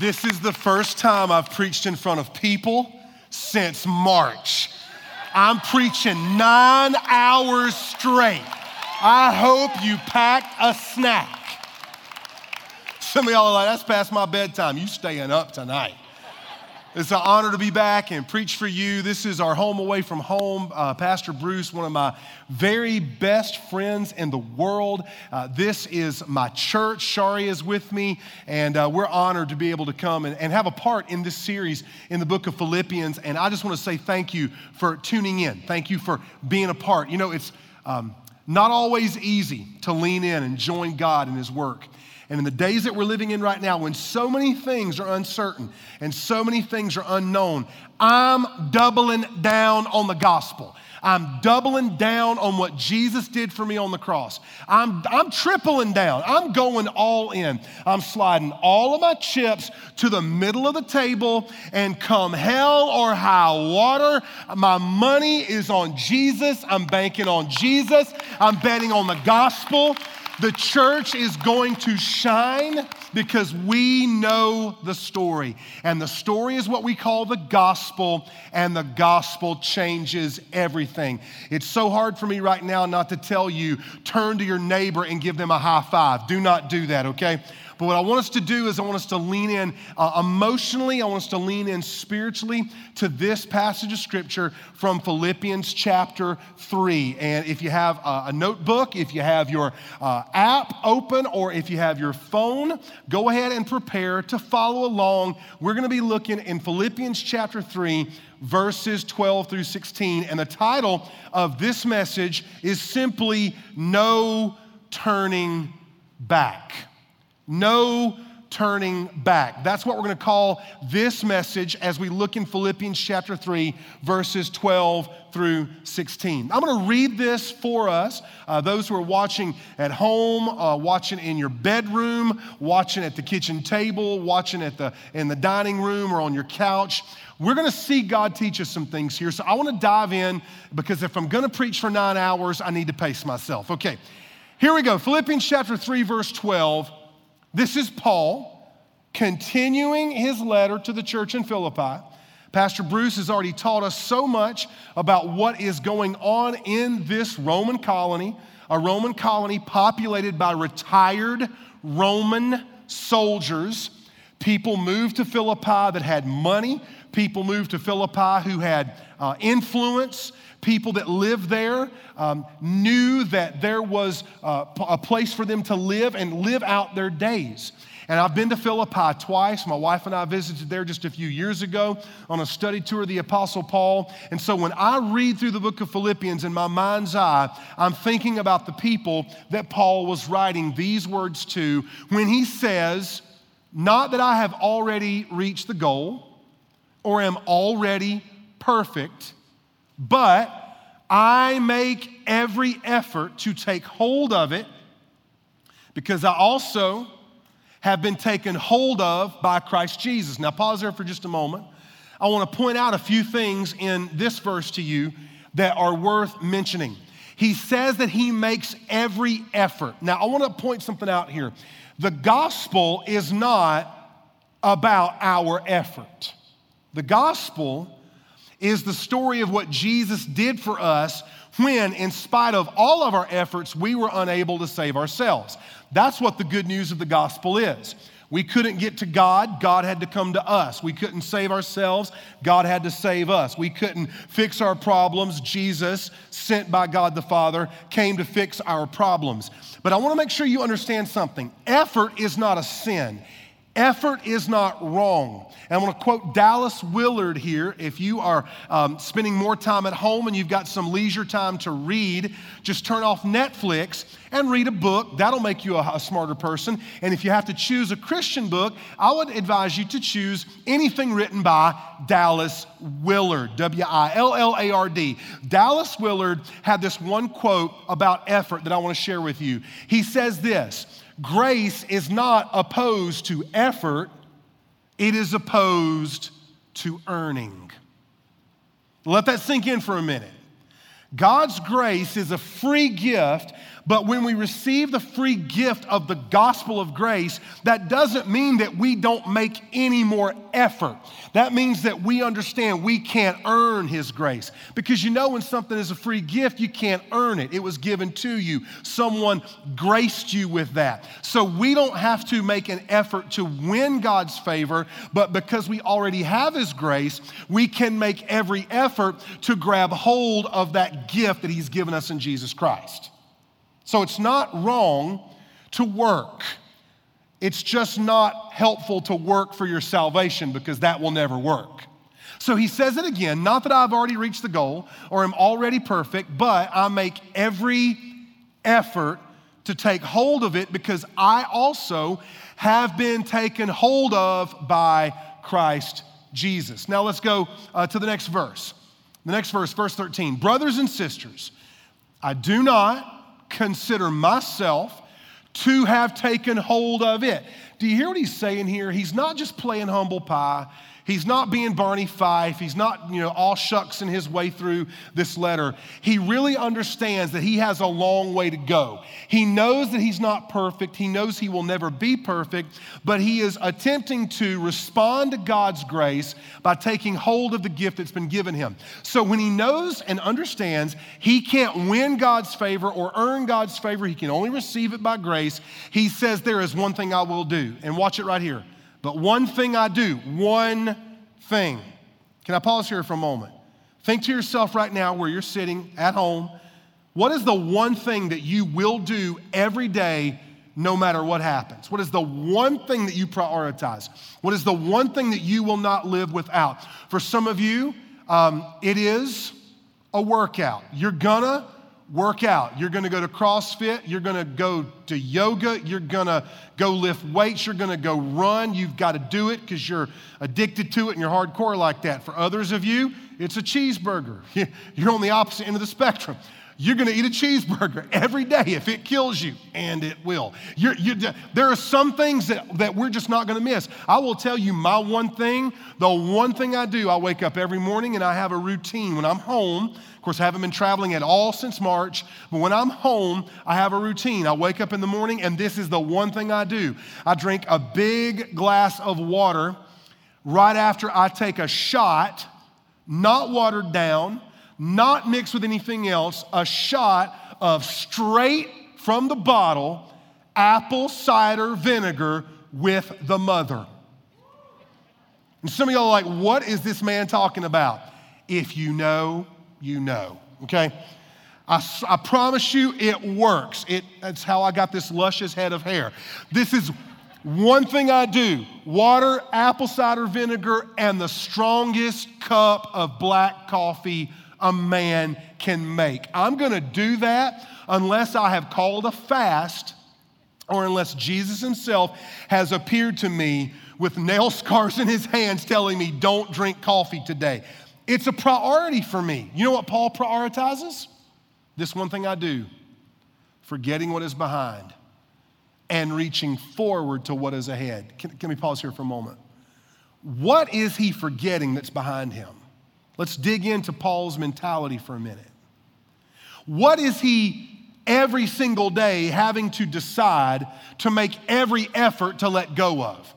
This is the first time I've preached in front of people since March. I'm preaching nine hours straight. I hope you packed a snack. Some of y'all are like, that's past my bedtime. You staying up tonight. It's an honor to be back and preach for you. This is our home away from home. Uh, Pastor Bruce, one of my very best friends in the world. Uh, this is my church. Shari is with me, and uh, we're honored to be able to come and, and have a part in this series in the book of Philippians. And I just want to say thank you for tuning in. Thank you for being a part. You know, it's um, not always easy to lean in and join God in His work. And in the days that we're living in right now, when so many things are uncertain and so many things are unknown, I'm doubling down on the gospel. I'm doubling down on what Jesus did for me on the cross. I'm, I'm tripling down. I'm going all in. I'm sliding all of my chips to the middle of the table, and come hell or high water, my money is on Jesus. I'm banking on Jesus. I'm betting on the gospel. The church is going to shine because we know the story. And the story is what we call the gospel, and the gospel changes everything. It's so hard for me right now not to tell you turn to your neighbor and give them a high five. Do not do that, okay? But what I want us to do is I want us to lean in uh, emotionally, I want us to lean in spiritually to this passage of scripture from Philippians chapter 3. And if you have a, a notebook, if you have your uh, app open, or if you have your phone, go ahead and prepare to follow along. We're going to be looking in Philippians chapter 3 verses 12 through 16. And the title of this message is simply No Turning Back. No turning back. That's what we're going to call this message as we look in Philippians chapter 3, verses 12 through 16. I'm going to read this for us. Uh, those who are watching at home, uh, watching in your bedroom, watching at the kitchen table, watching at the, in the dining room or on your couch. We're going to see God teach us some things here. So I want to dive in because if I'm going to preach for nine hours, I need to pace myself. Okay, here we go. Philippians chapter 3, verse 12. This is Paul continuing his letter to the church in Philippi. Pastor Bruce has already taught us so much about what is going on in this Roman colony, a Roman colony populated by retired Roman soldiers. People moved to Philippi that had money, people moved to Philippi who had uh, influence. People that lived there um, knew that there was uh, a place for them to live and live out their days. And I've been to Philippi twice. My wife and I visited there just a few years ago on a study tour of the Apostle Paul. And so when I read through the book of Philippians in my mind's eye, I'm thinking about the people that Paul was writing these words to when he says, Not that I have already reached the goal or am already perfect but I make every effort to take hold of it because I also have been taken hold of by Christ Jesus. Now, pause there for just a moment. I want to point out a few things in this verse to you that are worth mentioning. He says that he makes every effort. Now, I want to point something out here. The gospel is not about our effort, the gospel is the story of what Jesus did for us when, in spite of all of our efforts, we were unable to save ourselves. That's what the good news of the gospel is. We couldn't get to God, God had to come to us. We couldn't save ourselves, God had to save us. We couldn't fix our problems, Jesus, sent by God the Father, came to fix our problems. But I want to make sure you understand something effort is not a sin. Effort is not wrong. And I want to quote Dallas Willard here. If you are um, spending more time at home and you've got some leisure time to read, just turn off Netflix and read a book. That'll make you a, a smarter person. And if you have to choose a Christian book, I would advise you to choose anything written by Dallas Willard, W I L L A R D. Dallas Willard had this one quote about effort that I want to share with you. He says this grace is not opposed to effort, it is opposed to earning. Let that sink in for a minute. God's grace is a free gift, But when we receive the free gift of the gospel of grace, that doesn't mean that we don't make any more effort. That means that we understand we can't earn His grace. Because you know, when something is a free gift, you can't earn it. It was given to you, someone graced you with that. So we don't have to make an effort to win God's favor, but because we already have His grace, we can make every effort to grab hold of that gift that He's given us in Jesus Christ. So it's not wrong to work. It's just not helpful to work for your salvation because that will never work. So he says it again not that I've already reached the goal or am already perfect, but I make every effort to take hold of it because I also have been taken hold of by Christ Jesus. Now let's go uh, to the next verse. The next verse, verse 13. Brothers and sisters, I do not consider myself to have taken hold of it. Do you hear what he's saying here? He's not just playing humble pie. He's not being Barney Fife. He's not, you know, all shucks in his way through this letter. He really understands that he has a long way to go. He knows that he's not perfect. He knows he will never be perfect, but he is attempting to respond to God's grace by taking hold of the gift that's been given him. So when he knows and understands he can't win God's favor or earn God's favor, he can only receive it by grace, he says, There is one thing I will do. And watch it right here. But one thing I do, one thing. Can I pause here for a moment? Think to yourself right now where you're sitting at home. What is the one thing that you will do every day no matter what happens? What is the one thing that you prioritize? What is the one thing that you will not live without? For some of you, um, it is a workout. You're gonna work out. You're gonna go to CrossFit, you're gonna go to yoga, you're gonna go lift weights, you're gonna go run. You've got to do it because you're addicted to it and you're hardcore like that. For others of you, it's a cheeseburger. You're on the opposite end of the spectrum. You're going to eat a cheeseburger every day if it kills you, and it will. You're, you're, there are some things that, that we're just not going to miss. I will tell you my one thing, the one thing I do, I wake up every morning and I have a routine. When I'm home, course, I haven't been traveling at all since March, but when I'm home, I have a routine. I wake up in the morning, and this is the one thing I do I drink a big glass of water right after I take a shot, not watered down not mixed with anything else, a shot of straight from the bottle apple cider vinegar with the mother. And some of y'all are like, what is this man talking about? If you know, you know, okay? I, I promise you it works. It, that's how I got this luscious head of hair. This is one thing I do water, apple cider vinegar, and the strongest cup of black coffee a man can make. I'm to do that unless I have called a fast or unless Jesus himself has appeared to me with nail scars in his hands telling me, don't drink coffee today. It's a priority for me. You know what Paul prioritizes? This one thing I do forgetting what is behind and reaching forward to what is ahead. Can, can we pause here for a moment? What is he forgetting that's behind him? Let's dig into Paul's mentality for a minute. What is he every single day having to decide to make every effort to let go of?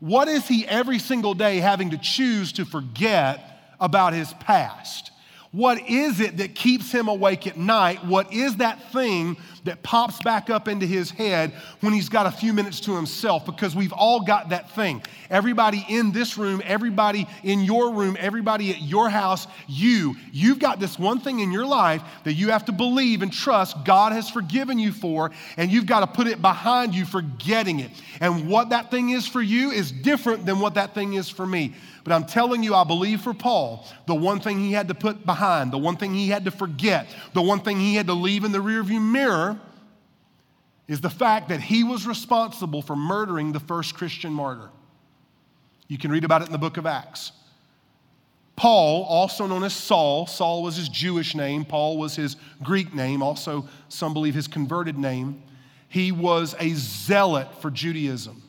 What is he every single day having to choose to forget about his past? What is it that keeps him awake at night? What is that thing that pops back up into his head when he's got a few minutes to himself? Because we've all got that thing. Everybody in this room, everybody in your room, everybody at your house, you, you've got this one thing in your life that you have to believe and trust God has forgiven you for, and you've got to put it behind you for getting it. And what that thing is for you is different than what that thing is for me. But I'm telling you, I believe for Paul, the one thing he had to put behind, the one thing he had to forget, the one thing he had to leave in the rearview mirror is the fact that he was responsible for murdering the first Christian martyr. You can read about it in the book of Acts. Paul, also known as Saul, Saul was his Jewish name, Paul was his Greek name, also some believe his converted name. He was a zealot for Judaism.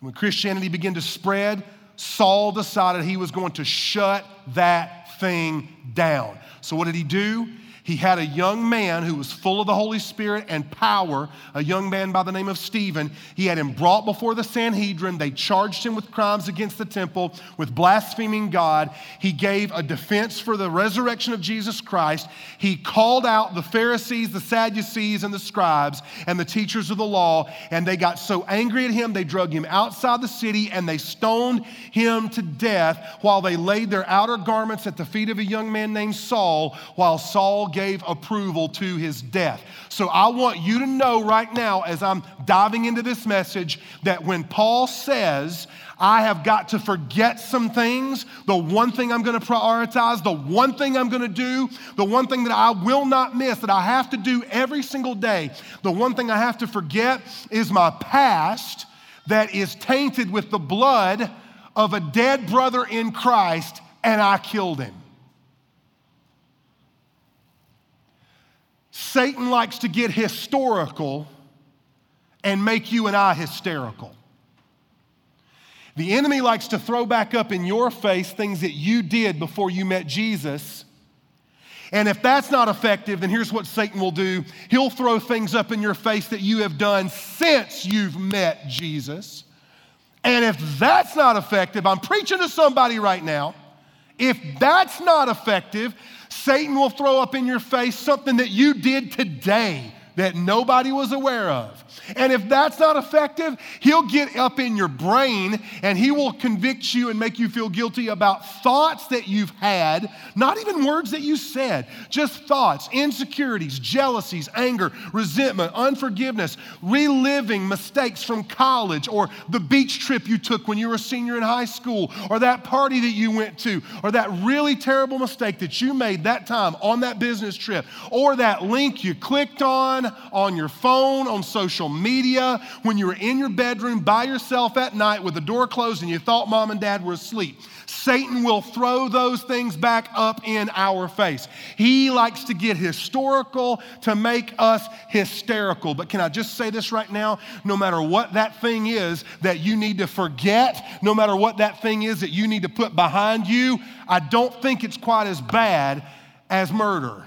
When Christianity began to spread, Saul decided he was going to shut that thing down. So, what did he do? He had a young man who was full of the Holy Spirit and power, a young man by the name of Stephen. He had him brought before the Sanhedrin. They charged him with crimes against the temple, with blaspheming God. He gave a defense for the resurrection of Jesus Christ. He called out the Pharisees, the Sadducees, and the scribes, and the teachers of the law. And they got so angry at him, they drug him outside the city and they stoned him to death while they laid their outer garments at the feet of a young man named Saul, while Saul gave approval to his death. So I want you to know right now, as I'm diving into this message, that when Paul says, I have got to forget some things. The one thing I'm going to prioritize, the one thing I'm going to do, the one thing that I will not miss, that I have to do every single day, the one thing I have to forget is my past that is tainted with the blood of a dead brother in Christ, and I killed him. Satan likes to get historical and make you and I hysterical. The enemy likes to throw back up in your face things that you did before you met Jesus. And if that's not effective, then here's what Satan will do he'll throw things up in your face that you have done since you've met Jesus. And if that's not effective, I'm preaching to somebody right now. If that's not effective, Satan will throw up in your face something that you did today that nobody was aware of. And if that's not effective, he'll get up in your brain and he will convict you and make you feel guilty about thoughts that you've had, not even words that you said, just thoughts, insecurities, jealousies, anger, resentment, unforgiveness, reliving mistakes from college or the beach trip you took when you were a senior in high school or that party that you went to or that really terrible mistake that you made that time on that business trip or that link you clicked on on your phone, on social media, when you were in your bedroom by yourself at night with the door closed and you thought mom and dad were asleep. Satan will throw those things back up in our face. He likes to get historical to make us hysterical. But can I just say this right now? No matter what that thing is that you need to forget, no matter what that thing is that you need to put behind you, I don't think it's quite as bad as murder.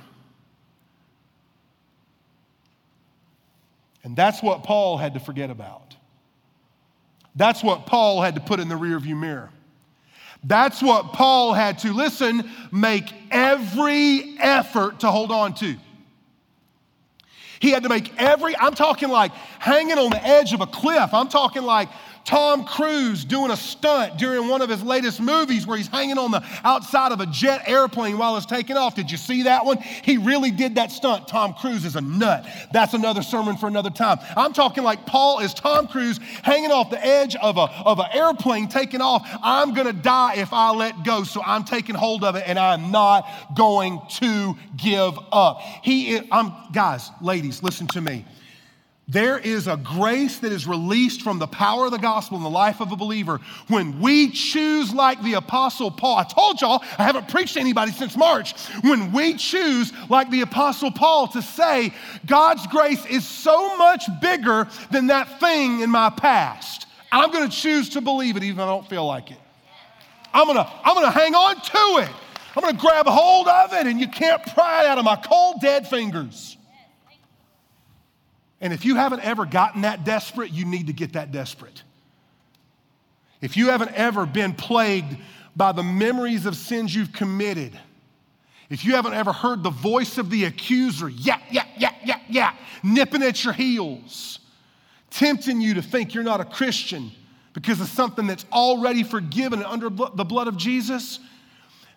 And that's what Paul had to forget about. That's what Paul had to put in the rearview mirror. That's what Paul had to, listen, make every effort to hold on to. He had to make every, I'm talking like hanging on the edge of a cliff. I'm talking like Tom Cruise doing a stunt during one of his latest movies where he's hanging on the outside of a jet airplane while it's taking off. Did you see that one? He really did that stunt. Tom Cruise is a nut. That's another sermon for another time. I'm talking like Paul is Tom Cruise hanging off the edge of, a, of an airplane taking off. I'm going to die if I let go, so I'm taking hold of it and I'm not going to give up. He is, I'm, guys, ladies, listen to me. There is a grace that is released from the power of the gospel in the life of a believer when we choose, like the Apostle Paul. I told y'all, I haven't preached to anybody since March. When we choose, like the Apostle Paul, to say, God's grace is so much bigger than that thing in my past, I'm gonna choose to believe it even if I don't feel like it. I'm gonna, I'm gonna hang on to it. I'm gonna grab a hold of it, and you can't pry it out of my cold, dead fingers. And if you haven't ever gotten that desperate, you need to get that desperate. If you haven't ever been plagued by the memories of sins you've committed, if you haven't ever heard the voice of the accuser, yeah, yeah, yeah, yeah, yeah, nipping at your heels, tempting you to think you're not a Christian because of something that's already forgiven under the blood of Jesus,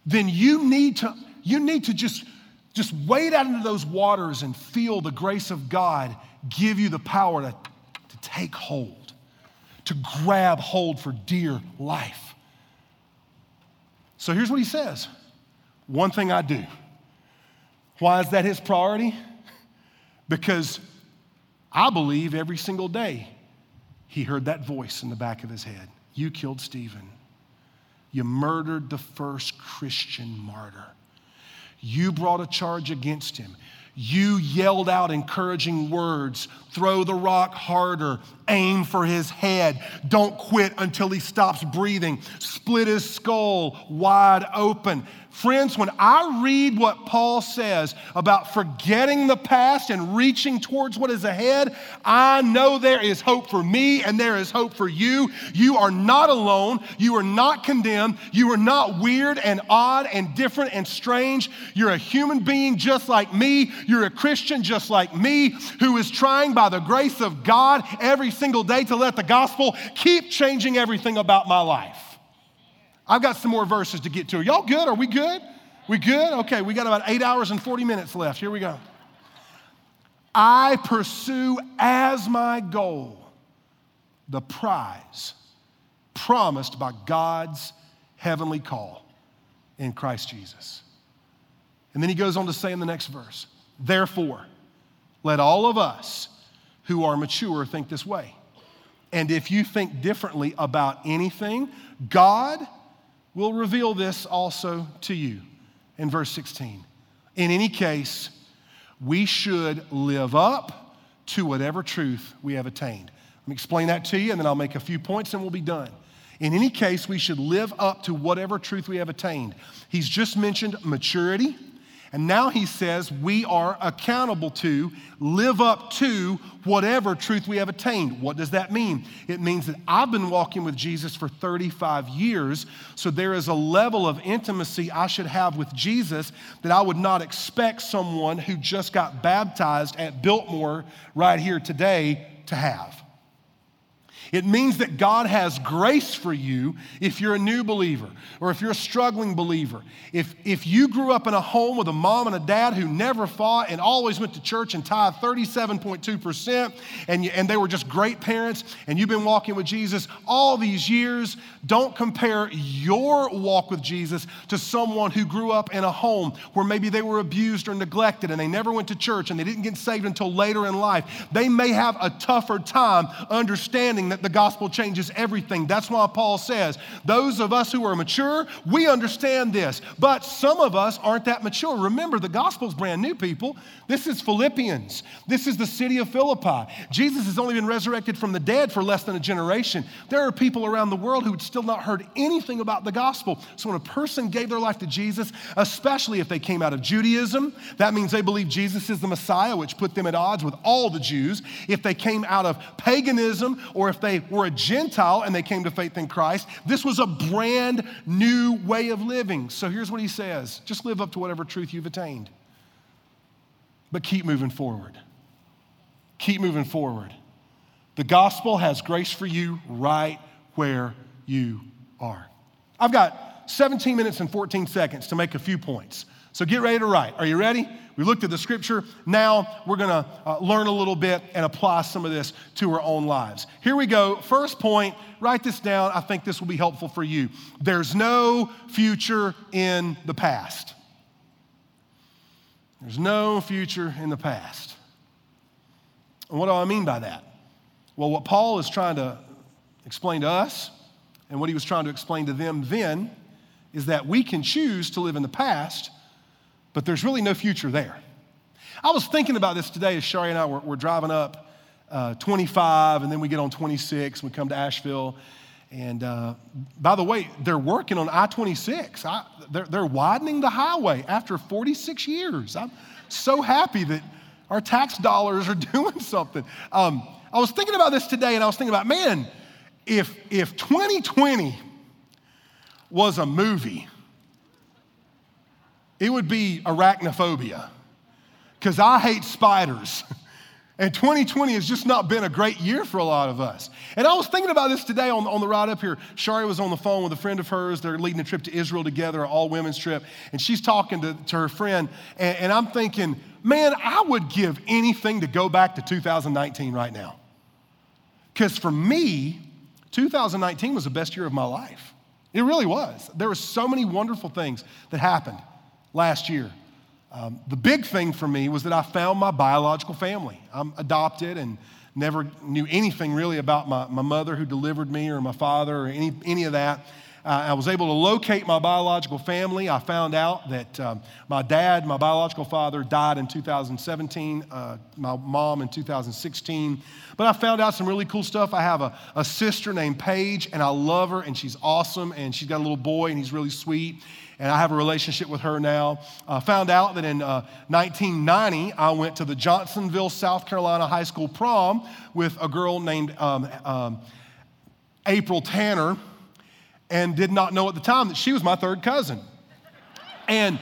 then you need to, you need to just, just wade out into those waters and feel the grace of God give you the power to, to take hold, to grab hold for dear life. So here's what he says One thing I do. Why is that his priority? Because I believe every single day he heard that voice in the back of his head You killed Stephen. You murdered the first Christian martyr. You brought a charge against him. You yelled out encouraging words. Throw the rock harder, aim for his head, don't quit until he stops breathing, split his skull wide open. Friends, when I read what Paul says about forgetting the past and reaching towards what is ahead, I know there is hope for me and there is hope for you. You are not alone. You are not condemned. You are not weird and odd and different and strange. You're a human being just like me. You're a Christian just like me who is trying by the grace of God every single day to let the gospel keep changing everything about my life. I've got some more verses to get to. Are y'all good? Are we good? We good? Okay, we got about eight hours and 40 minutes left. Here we go. I pursue as my goal the prize promised by God's heavenly call in Christ Jesus. And then he goes on to say in the next verse, therefore, let all of us who are mature think this way. And if you think differently about anything, God will reveal this also to you in verse 16. In any case, we should live up to whatever truth we have attained. Let me explain that to you, and then I'll make a few points and we'll be done. In any case, we should live up to whatever truth we have attained. He's just mentioned maturity. And now he says we are accountable to live up to whatever truth we have attained. What does that mean? It means that I've been walking with Jesus for 35 years, so there is a level of intimacy I should have with Jesus that I would not expect someone who just got baptized at Biltmore right here today to have. It means that God has grace for you if you're a new believer or if you're a struggling believer. If, if you grew up in a home with a mom and a dad who never fought and always went to church and tithed 37.2%, and, you, and they were just great parents, and you've been walking with Jesus all these years, don't compare your walk with Jesus to someone who grew up in a home where maybe they were abused or neglected and they never went to church and they didn't get saved until later in life. They may have a tougher time understanding that the gospel changes everything. That's why Paul says, those of us who are mature, we understand this. But some of us aren't that mature. Remember, the gospel's brand new, people. This is Philippians. This is the city of Philippi. Jesus has only been resurrected from the dead for less than a generation. There are people around the world who had still not heard anything about the gospel. So when a person gave their life to Jesus, especially if they came out of Judaism, that means they believe Jesus is the Messiah, which put them at odds with all the Jews. If they came out of paganism or if they were a Gentile and they came to faith in Christ, this was a brand new way of living. So here's what he says just live up to whatever truth you've attained but keep moving forward. Keep moving forward. The gospel has grace for you right where you are. I've got 17 minutes and 14 seconds to make a few points. So get ready to write. Are you ready? We looked at the scripture. Now we're going to uh, learn a little bit and apply some of this to our own lives. Here we go. First point, write this down. I think this will be helpful for you. There's no future in the past. There's no future in the past. And what do I mean by that? Well, what Paul is trying to explain to us and what he was trying to explain to them then is that we can choose to live in the past, but there's really no future there. I was thinking about this today as Shari and I were, were driving up uh, 25, and then we get on 26, and we come to Asheville. And uh, by the way, they're working on I 26. They're, they're widening the highway after 46 years. I'm so happy that our tax dollars are doing something. Um, I was thinking about this today, and I was thinking about, man, if, if 2020 was a movie, it would be arachnophobia, because I hate spiders. And 2020 has just not been a great year for a lot of us. And I was thinking about this today on, on the ride up here. Shari was on the phone with a friend of hers. They're leading a trip to Israel together, an all women's trip. And she's talking to, to her friend. And, and I'm thinking, man, I would give anything to go back to 2019 right now. Because for me, 2019 was the best year of my life. It really was. There were so many wonderful things that happened last year. Um, the big thing for me was that I found my biological family. I'm adopted and never knew anything really about my, my mother who delivered me or my father or any, any of that. I was able to locate my biological family. I found out that um, my dad, my biological father, died in 2017, uh, my mom in 2016. But I found out some really cool stuff. I have a, a sister named Paige, and I love her, and she's awesome, and she's got a little boy, and he's really sweet and I have a relationship with her now. I found out that in uh, 1990, I went to the Johnsonville, South Carolina high school prom with a girl named um, um, April Tanner, and did not know at the time that she was my third cousin. And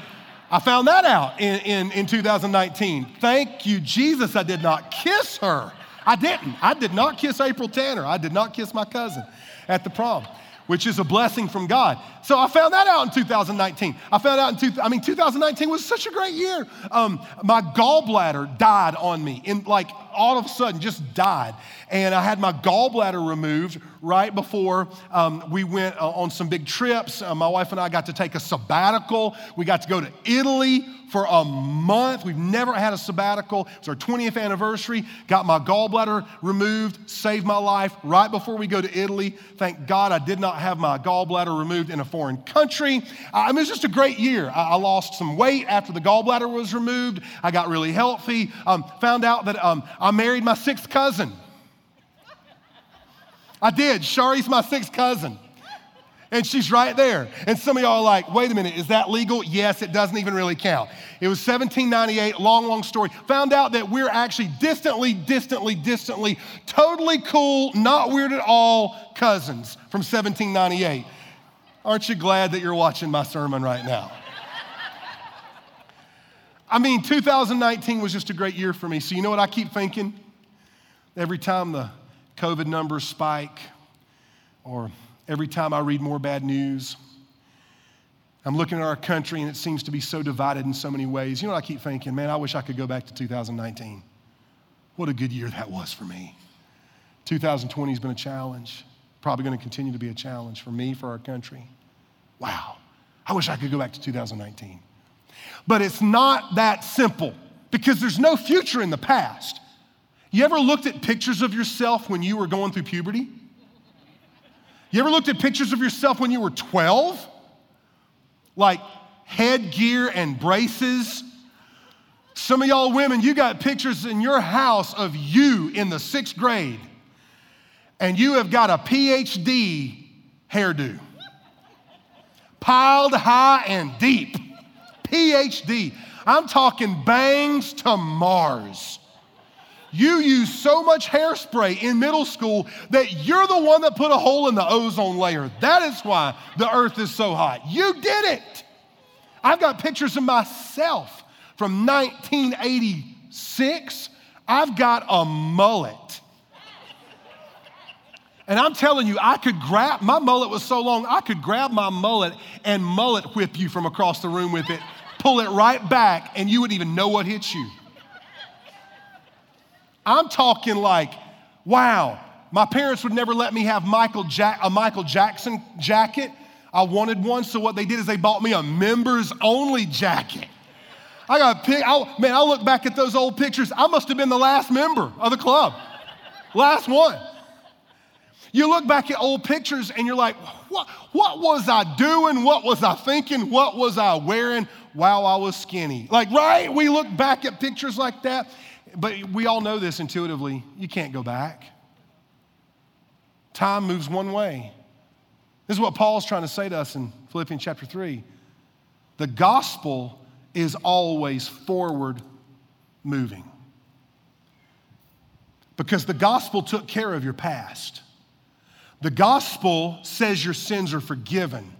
I found that out in, in, in 2019. Thank you, Jesus, I did not kiss her. I didn't. I did not kiss April Tanner. I did not kiss my cousin at the prom which is a blessing from God. So I found that out in 2019. I found out in, two, I mean, 2019 was such a great year. Um, my gallbladder died on me in like all of a sudden just died. And I had my gallbladder removed right before um, we went uh, on some big trips. Uh, my wife and I got to take a sabbatical. We got to go to Italy for a month. We've never had a sabbatical. It's our 20th anniversary. Got my gallbladder removed, saved my life right before we go to Italy. Thank God I did not have my gallbladder removed in a foreign country. I mean, it was just a great year. I, I lost some weight after the gallbladder was removed. I got really healthy. Um, found out that um, I married my sixth cousin. I did. Shari's my sixth cousin and she's right there. And some of y'all are like, wait a minute, is that legal? Yes, it doesn't even really count. It was 1798, long, long story. Found out that we're actually distantly, distantly, distantly, totally cool, not weird at all cousins from 1798. Aren't you glad that you're watching my sermon right now? I mean, 2019 was just a great year for me. So, you know what I keep thinking? Every time the COVID numbers spike, or every time I read more bad news. I'm looking at our country and it seems to be so divided in so many ways. You know what I keep thinking? Man, I wish I could go back to 2019. What a good year that was for me. 2020 has been a challenge, probably going to continue to be a challenge for me, for our country. Wow. I wish I could go back to 2019. But it's not that simple because there's no future in the past. You ever looked at pictures of yourself when you were going through puberty? You ever looked at pictures of yourself when you were 12? Like headgear and braces. Some of y'all women, you got pictures in your house of you in the sixth grade, and you have got a PhD hairdo. Piled high and deep. PhD. I'm talking bangs to Mars. You used so much hairspray in middle school that you're the one that put a hole in the ozone layer. That is why the earth is so hot. You did it. I've got pictures of myself from 1986. I've got a mullet. And I'm telling you, I could grab, my mullet was so long, I could grab my mullet and mullet whip you from across the room with it, pull it right back, and you wouldn't even know what hit you. I'm talking like, wow, my parents would never let me have Michael a Michael Jackson jacket. I wanted one, so what they did is they bought me a members only jacket. I got pick, I, man, I look back at those old pictures. I must have been the last member of the club, last one. You look back at old pictures and you're like, what, what was I doing? What was I thinking? What was I wearing while I was skinny? Like, right? We look back at pictures like that but we all know this intuitively. You can't go back. Time moves one way. This is what Paul's trying to say to us in Philippians chapter 3. The gospel is always forward moving. Because the gospel took care of your past. The gospel says your sins are forgiven.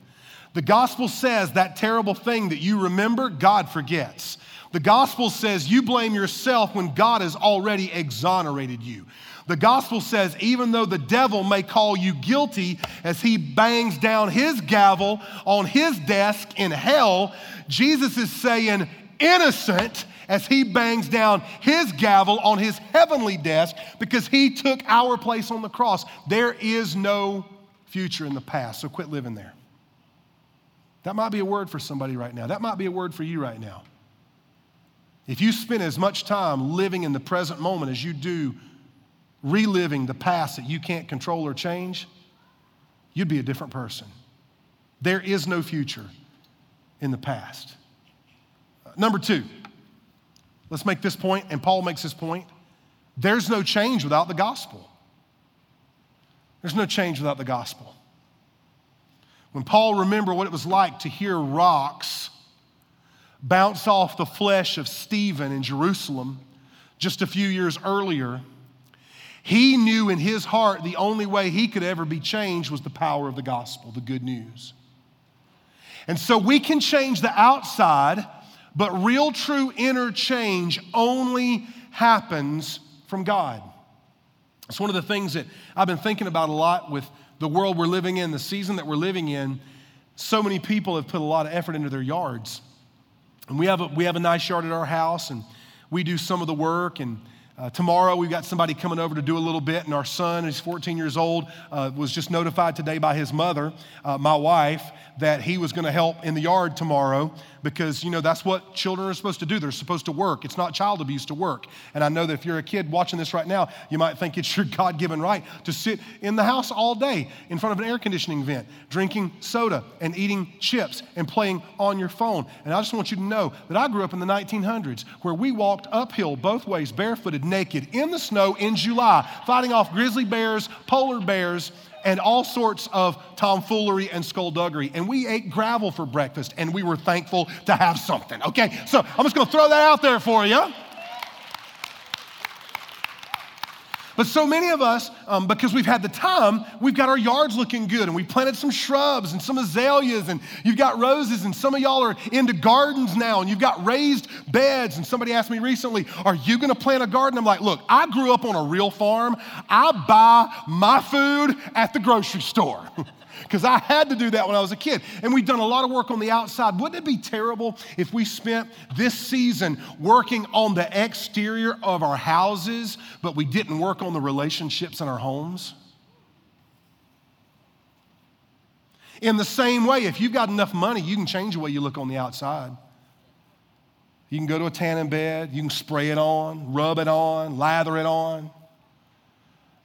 The gospel says that terrible thing that you remember, God forgets. The gospel says you blame yourself when God has already exonerated you. The gospel says even though the devil may call you guilty as he bangs down his gavel on his desk in hell, Jesus is saying innocent as he bangs down his gavel on his heavenly desk because he took our place on the cross. There is no future in the past, so quit living there. That might be a word for somebody right now. That might be a word for you right now. If you spend as much time living in the present moment as you do reliving the past that you can't control or change, you'd be a different person. There is no future in the past. Number two, let's make this point, and Paul makes this point. There's no change without the gospel. There's no change without the gospel. When Paul remembered what it was like to hear rocks bounce off the flesh of Stephen in Jerusalem just a few years earlier, he knew in his heart the only way he could ever be changed was the power of the gospel, the good news. And so we can change the outside, but real, true inner change only happens from God. It's one of the things that I've been thinking about a lot with the world we're living in, the season that we're living in. So many people have put a lot of effort into their yards. And we have a, we have a nice yard at our house, and we do some of the work. And uh, tomorrow, we've got somebody coming over to do a little bit, and our son, who's 14 years old, uh, was just notified today by his mother, uh, my wife, that he was going to help in the yard tomorrow because, you know, that's what children are supposed to do. They're supposed to work. It's not child abuse to work. And I know that if you're a kid watching this right now, you might think it's your God given right to sit in the house all day in front of an air conditioning vent, drinking soda and eating chips and playing on your phone. And I just want you to know that I grew up in the 1900s where we walked uphill both ways, barefooted, naked, in the snow in July, fighting off grizzly bears, polar bears, and all sorts of tomfoolery and skullduggery. And we ate gravel for breakfast and we were thankful to have something. Okay, so I'm just gonna throw that out there for you. But so many of us, um, because we've had the time, we've got our yards looking good and we planted some shrubs and some azaleas and you've got roses and some of y'all are into gardens now and you've got raised beds. And somebody asked me recently, Are you gonna plant a garden? I'm like, Look, I grew up on a real farm. I buy my food at the grocery store. because I had to do that when I was a kid. And we've done a lot of work on the outside. Wouldn't it be terrible if we spent this season working on the exterior of our houses, but we didn't work on the relationships in our homes? In the same way, if you've got enough money, you can change the way you look on the outside. You can go to a tanning bed, you can spray it on, rub it on, lather it on.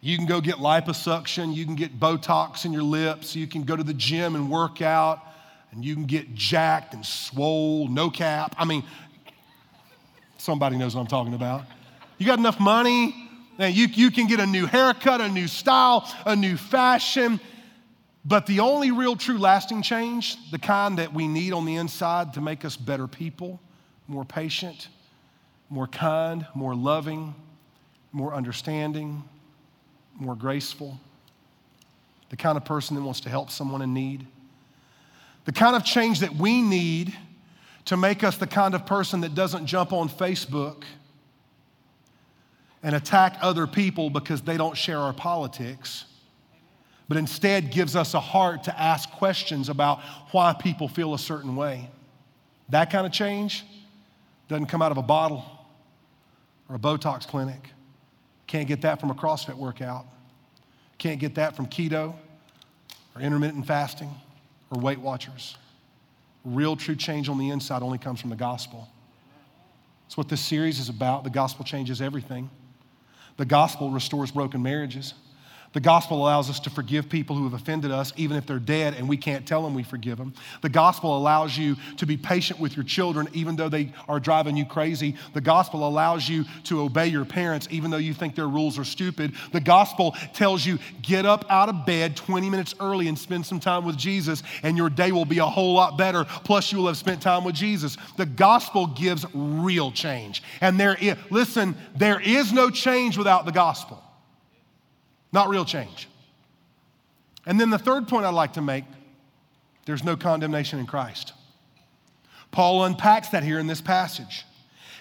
You can go get liposuction, you can get Botox in your lips, you can go to the gym and work out, and you can get jacked and swole, no cap. I mean, somebody knows what I'm talking about. You got enough money, and you, you can get a new haircut, a new style, a new fashion. But the only real, true, lasting change, the kind that we need on the inside to make us better people, more patient, more kind, more loving, more understanding, more graceful, the kind of person that wants to help someone in need, the kind of change that we need to make us the kind of person that doesn't jump on Facebook and attack other people because they don't share our politics, but instead gives us a heart to ask questions about why people feel a certain way. That kind of change doesn't come out of a bottle or a Botox clinic. Can't get that from a CrossFit workout. Can't get that from keto or intermittent fasting or Weight Watchers. Real true change on the inside only comes from the gospel. That's what this series is about. The gospel changes everything. The gospel restores broken marriages. The gospel allows us to forgive people who have offended us, even if they're dead and we can't tell them we forgive them. The gospel allows you to be patient with your children, even though they are driving you crazy. The gospel allows you to obey your parents, even though you think their rules are stupid. The gospel tells you get up out of bed 20 minutes early and spend some time with Jesus, and your day will be a whole lot better. Plus, you will have spent time with Jesus. The gospel gives real change. And there is, listen, there is no change without the gospel. Not real change. And then the third point I'd like to make there's no condemnation in Christ. Paul unpacks that here in this passage.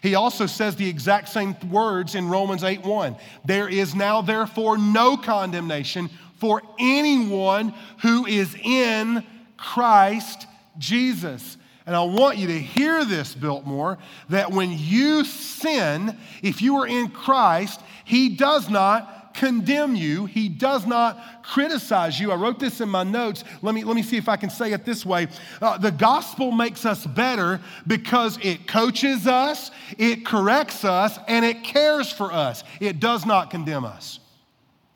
He also says the exact same words in Romans 8 1. There is now, therefore, no condemnation for anyone who is in Christ Jesus. And I want you to hear this, Biltmore, that when you sin, if you are in Christ, He does not condemn you. He does not criticize you. I wrote this in my notes. Let me, let me see if I can say it this way. Uh, the gospel makes us better because it coaches us, it corrects us, and it cares for us. It does not condemn us.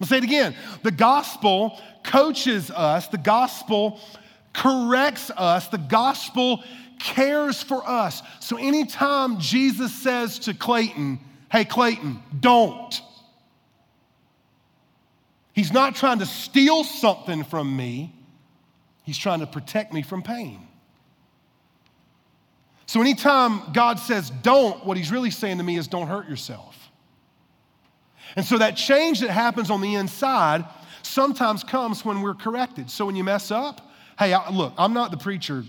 I'll say it again. The gospel coaches us, the gospel corrects us. The gospel cares for us. So anytime Jesus says to Clayton, hey, Clayton, don't, he's not trying to steal something from me, he's trying to protect me from pain. So anytime God says don't, what he's really saying to me is don't hurt yourself. And so that change that happens on the inside sometimes comes when we're corrected. So when you mess up, hey, I, look, I'm not the preacher.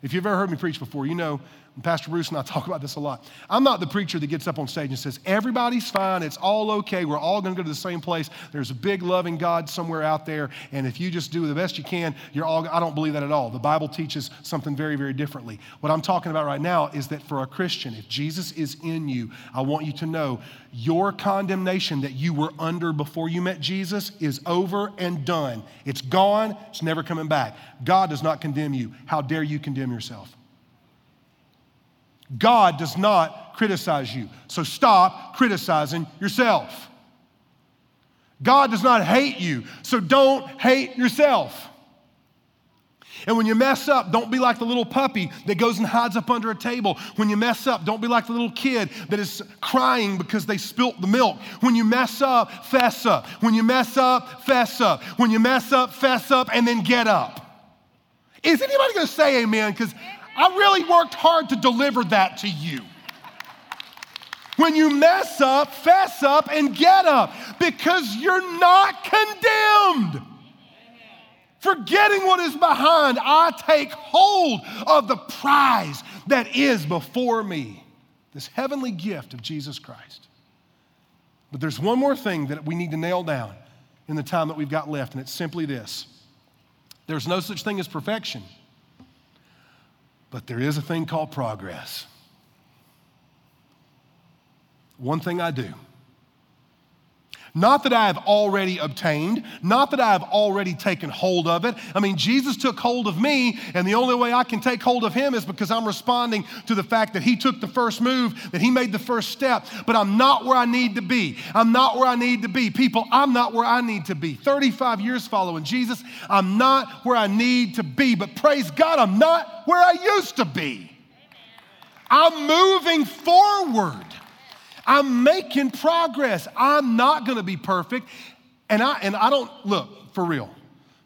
If you've ever heard me preach before, you know Pastor Bruce and I talk about this a lot. I'm not the preacher that gets up on stage and says, Everybody's fine, it's all okay, we're all gonna go to the same place. There's a big loving God somewhere out there, and if you just do the best you can, you're all, I don't believe that at all. The Bible teaches something very, very differently. What I'm talking about right now is that for a Christian, if Jesus is in you, I want you to know your condemnation that you were under before you met Jesus is over and done. It's gone, it's never coming back. God does not condemn you. How dare you condemn yourself? God does not criticize you. So stop criticizing yourself. God does not hate you. So don't hate yourself. And when you mess up, don't be like the little puppy that goes and hides up under a table. When you mess up, don't be like the little kid that is crying because they spilt the milk. When you mess up, fess up. When you mess up, fess up. When you mess up, fess up, and then get up. Is anybody gonna say amen? Because I really worked hard to deliver that to you. When you mess up, fess up and get up because you're not condemned. Forgetting what is behind, I take hold of the prize that is before me this heavenly gift of Jesus Christ. But there's one more thing that we need to nail down in the time that we've got left, and it's simply this there's no such thing as perfection. But there is a thing called progress. One thing I do. Not that I have already obtained, not that I have already taken hold of it. I mean, Jesus took hold of me, and the only way I can take hold of him is because I'm responding to the fact that he took the first move, that he made the first step. But I'm not where I need to be. I'm not where I need to be. People, I'm not where I need to be. 35 years following Jesus, I'm not where I need to be. But praise God, I'm not where I used to be. I'm moving forward. I'm making progress. I'm not going to be perfect. And I, and I don't, look, for real.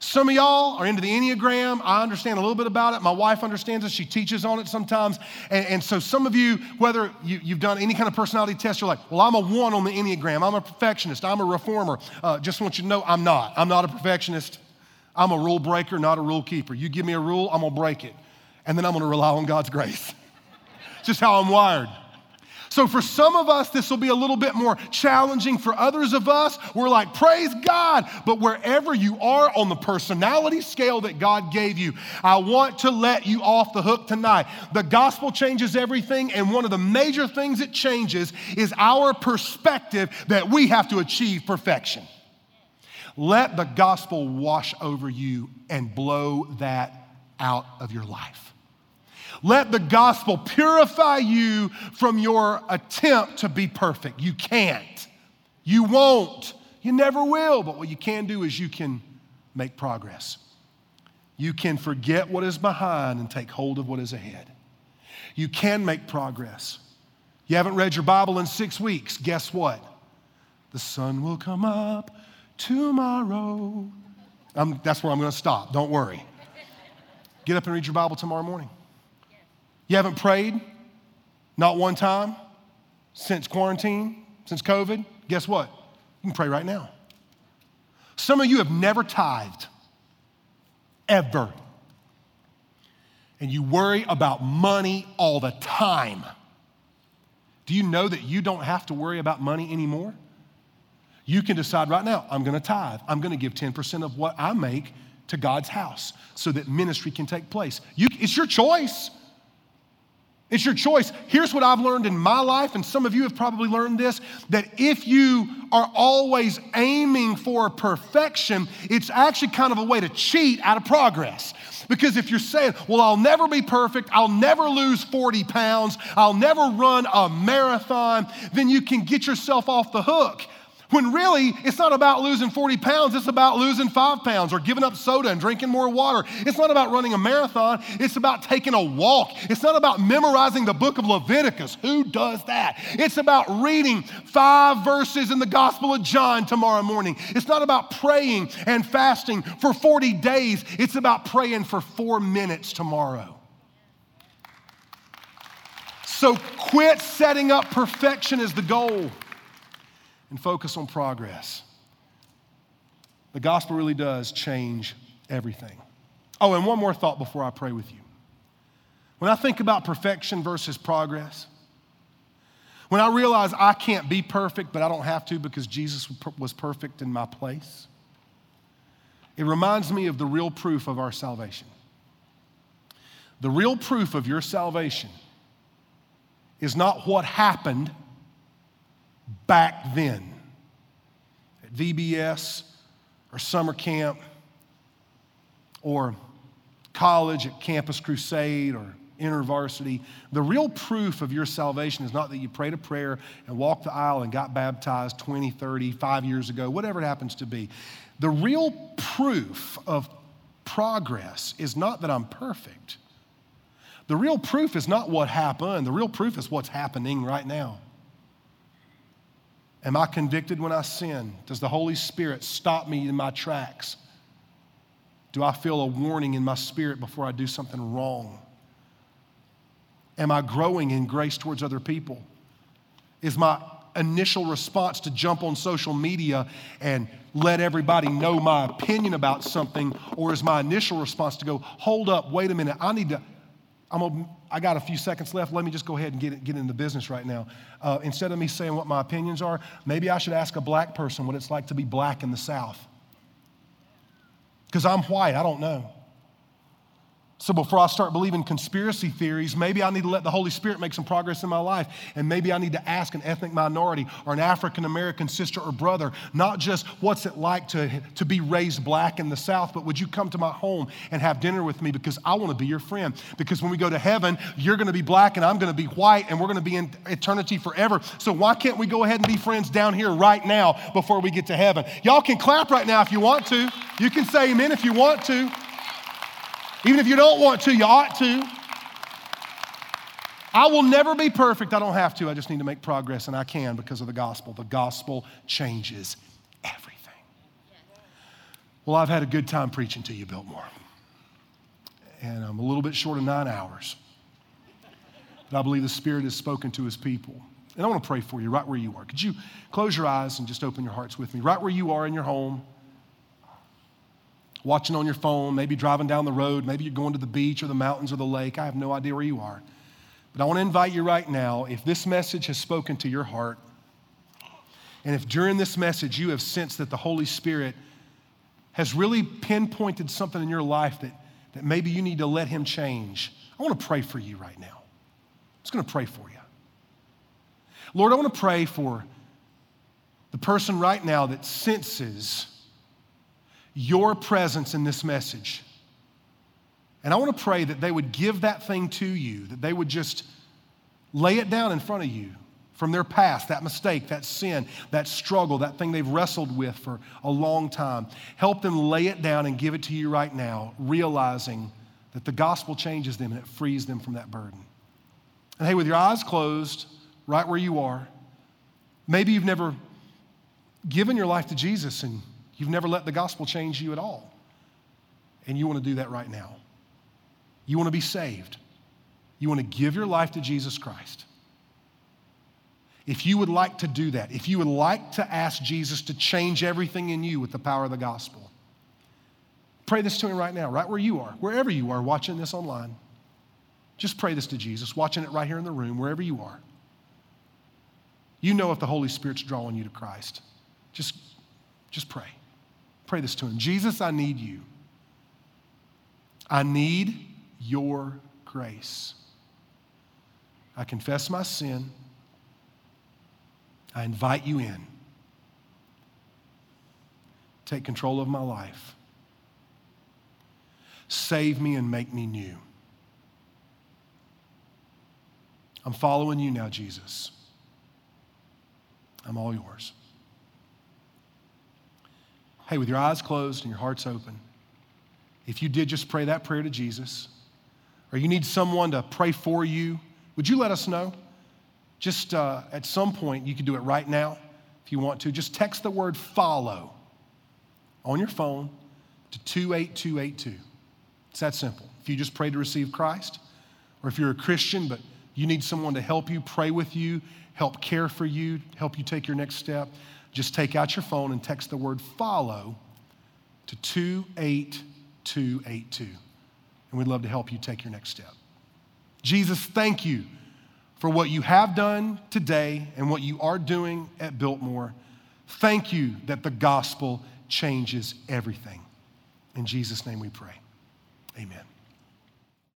Some of y'all are into the Enneagram. I understand a little bit about it. My wife understands it. She teaches on it sometimes. And, and so, some of you, whether you, have done any kind of personality test, you're like, well, I'm a one on the Enneagram. I'm a perfectionist. I'm a reformer. Uh, just want you to know I'm not. I'm not a perfectionist. I'm a rule breaker, not a rule keeper. You give me a rule, I'm going to break it. And then I'm going to rely on God's grace. just how I'm wired. So, for some of us, this will be a little bit more challenging. For others of us, we're like, praise God. But wherever you are on the personality scale that God gave you, I want to let you off the hook tonight. The gospel changes everything, and one of the major things it changes is our perspective that we have to achieve perfection. Let the gospel wash over you and blow that out of your life. Let the gospel purify you from your attempt to be perfect. You can't. You won't. You never will. But what you can do is you can make progress. You can forget what is behind and take hold of what is ahead. You can make progress. You haven't read your Bible in six weeks. Guess what? The sun will come up tomorrow. I'm, that's where I'm going to stop. Don't worry. Get up and read your Bible tomorrow morning. You haven't prayed? Not one time? Since quarantine? Since COVID? Guess what? You can pray right now. Some of you have never tithed, ever. And you worry about money all the time. Do you know that you don't have to worry about money anymore? You can decide right now, I'm gonna tithe. I'm gonna give 10% of what I make to God's house so that ministry can take place. You, it's your choice. It's your choice. Here's what I've learned in my life, and some of you have probably learned this that if you are always aiming for perfection, it's actually kind of a way to cheat out of progress. Because if you're saying, well, I'll never be perfect, I'll never lose 40 pounds, I'll never run a marathon, then you can get yourself off the hook. When really, it's not about losing 40 pounds, it's about losing five pounds or giving up soda and drinking more water. It's not about running a marathon, it's about taking a walk. It's not about memorizing the book of Leviticus. Who does that? It's about reading five verses in the Gospel of John tomorrow morning. It's not about praying and fasting for 40 days, it's about praying for four minutes tomorrow. So quit setting up perfection as the goal and focus on progress. The gospel really does change everything. Oh, and one more thought before I pray with you. When I think about perfection versus progress, when I realize I can't be perfect, but I don't have to because Jesus was perfect in my place, it reminds me of the real proof of our salvation. The real proof of your salvation is not what happened back then at VBS or summer camp or college at Campus Crusade or InterVarsity. The real proof of your salvation is not that you prayed a prayer and walked the aisle and got baptized 20, 30, five years ago, whatever it happens to be. The real proof of progress is not that I'm perfect. The real proof is not what happened, the real proof is what's happening right now. Am I convicted when I sin? Does the Holy Spirit stop me in my tracks? Do I feel a warning in my spirit before I do something wrong? Am I growing in grace towards other people? Is my initial response to jump on social media and let everybody know my opinion about something, or is my initial response to go, hold up, wait a minute, I need to, I'm got a few seconds left. Let me just go ahead and get, get into business right now. Uh, instead of me saying what my opinions are, maybe I should ask a black person what it's like to be black in the South. Because I'm white, I don't know. So before I start believing conspiracy theories, maybe I need to let the Holy Spirit make some progress in my life. And maybe I need to ask an ethnic minority or an African American sister or brother, not just what's it like to, to be raised black in the South, but would you come to my home and have dinner with me because I want to be your friend. Because when we go to heaven, you're going to be black and I'm going to be white and we're going to be in eternity forever. So why can't we go ahead and be friends down here right now before we get to heaven? Y'all can clap right now if you want to. You can say amen if you want to. Even if you don't want to, you ought to. I will never be perfect. I don't have to. I just need to make progress, and I can because of the gospel. The gospel changes everything. Well, I've had a good time preaching to you, Biltmore. And I'm a little bit short of nine hours. But I believe the Spirit has spoken to his people. And I want to pray for you right where you are. Could you close your eyes and just open your hearts with me? Right where you are in your home watching on your phone, maybe driving down the road, maybe you're going to the beach or the mountains or the lake. I have no idea where you are. But I want to invite you right now if this message has spoken to your heart, and if during this message you have sensed that the Holy Spirit has really pinpointed something in your life that, that maybe you need to let Him change, I want to pray for you right now. I'm just going to pray for you. Lord, I want to pray for the person right now that senses your presence in this message. And I want to pray that they would give that thing to you, that they would just lay it down in front of you from their past, that mistake, that sin, that struggle, that thing they've wrestled with for a long time. Help them lay it down and give it to you right now, realizing that the gospel changes them and it frees them from that burden. And hey, with your eyes closed, right where you are, maybe you've never given your life to Jesus and You've never let the gospel change you at all. And you want to do that right now. You want to be saved. You want to give your life to Jesus Christ. If you would like to do that, if you would like to ask Jesus to change everything in you with the power of the gospel, pray this to Him right now, right where you are, wherever you are watching this online. Just pray this to Jesus, watching it right here in the room, wherever you are. You know if the Holy Spirit's drawing you to Christ. Just, just pray. Pray this to him Jesus, I need you. I need your grace. I confess my sin. I invite you in. Take control of my life. Save me and make me new. I'm following you now, Jesus. I'm all yours. Hey, with your eyes closed and your hearts open, if you did just pray that prayer to Jesus, or you need someone to pray for you, would you let us know? Just uh, at some point, you can do it right now if you want to. Just text the word follow on your phone to 28282. It's that simple. If you just pray to receive Christ, or if you're a Christian but you need someone to help you, pray with you, help care for you, help you take your next step, just take out your phone and text the word follow to 28282. And we'd love to help you take your next step. Jesus, thank you for what you have done today and what you are doing at Biltmore. Thank you that the gospel changes everything. In Jesus' name we pray. Amen.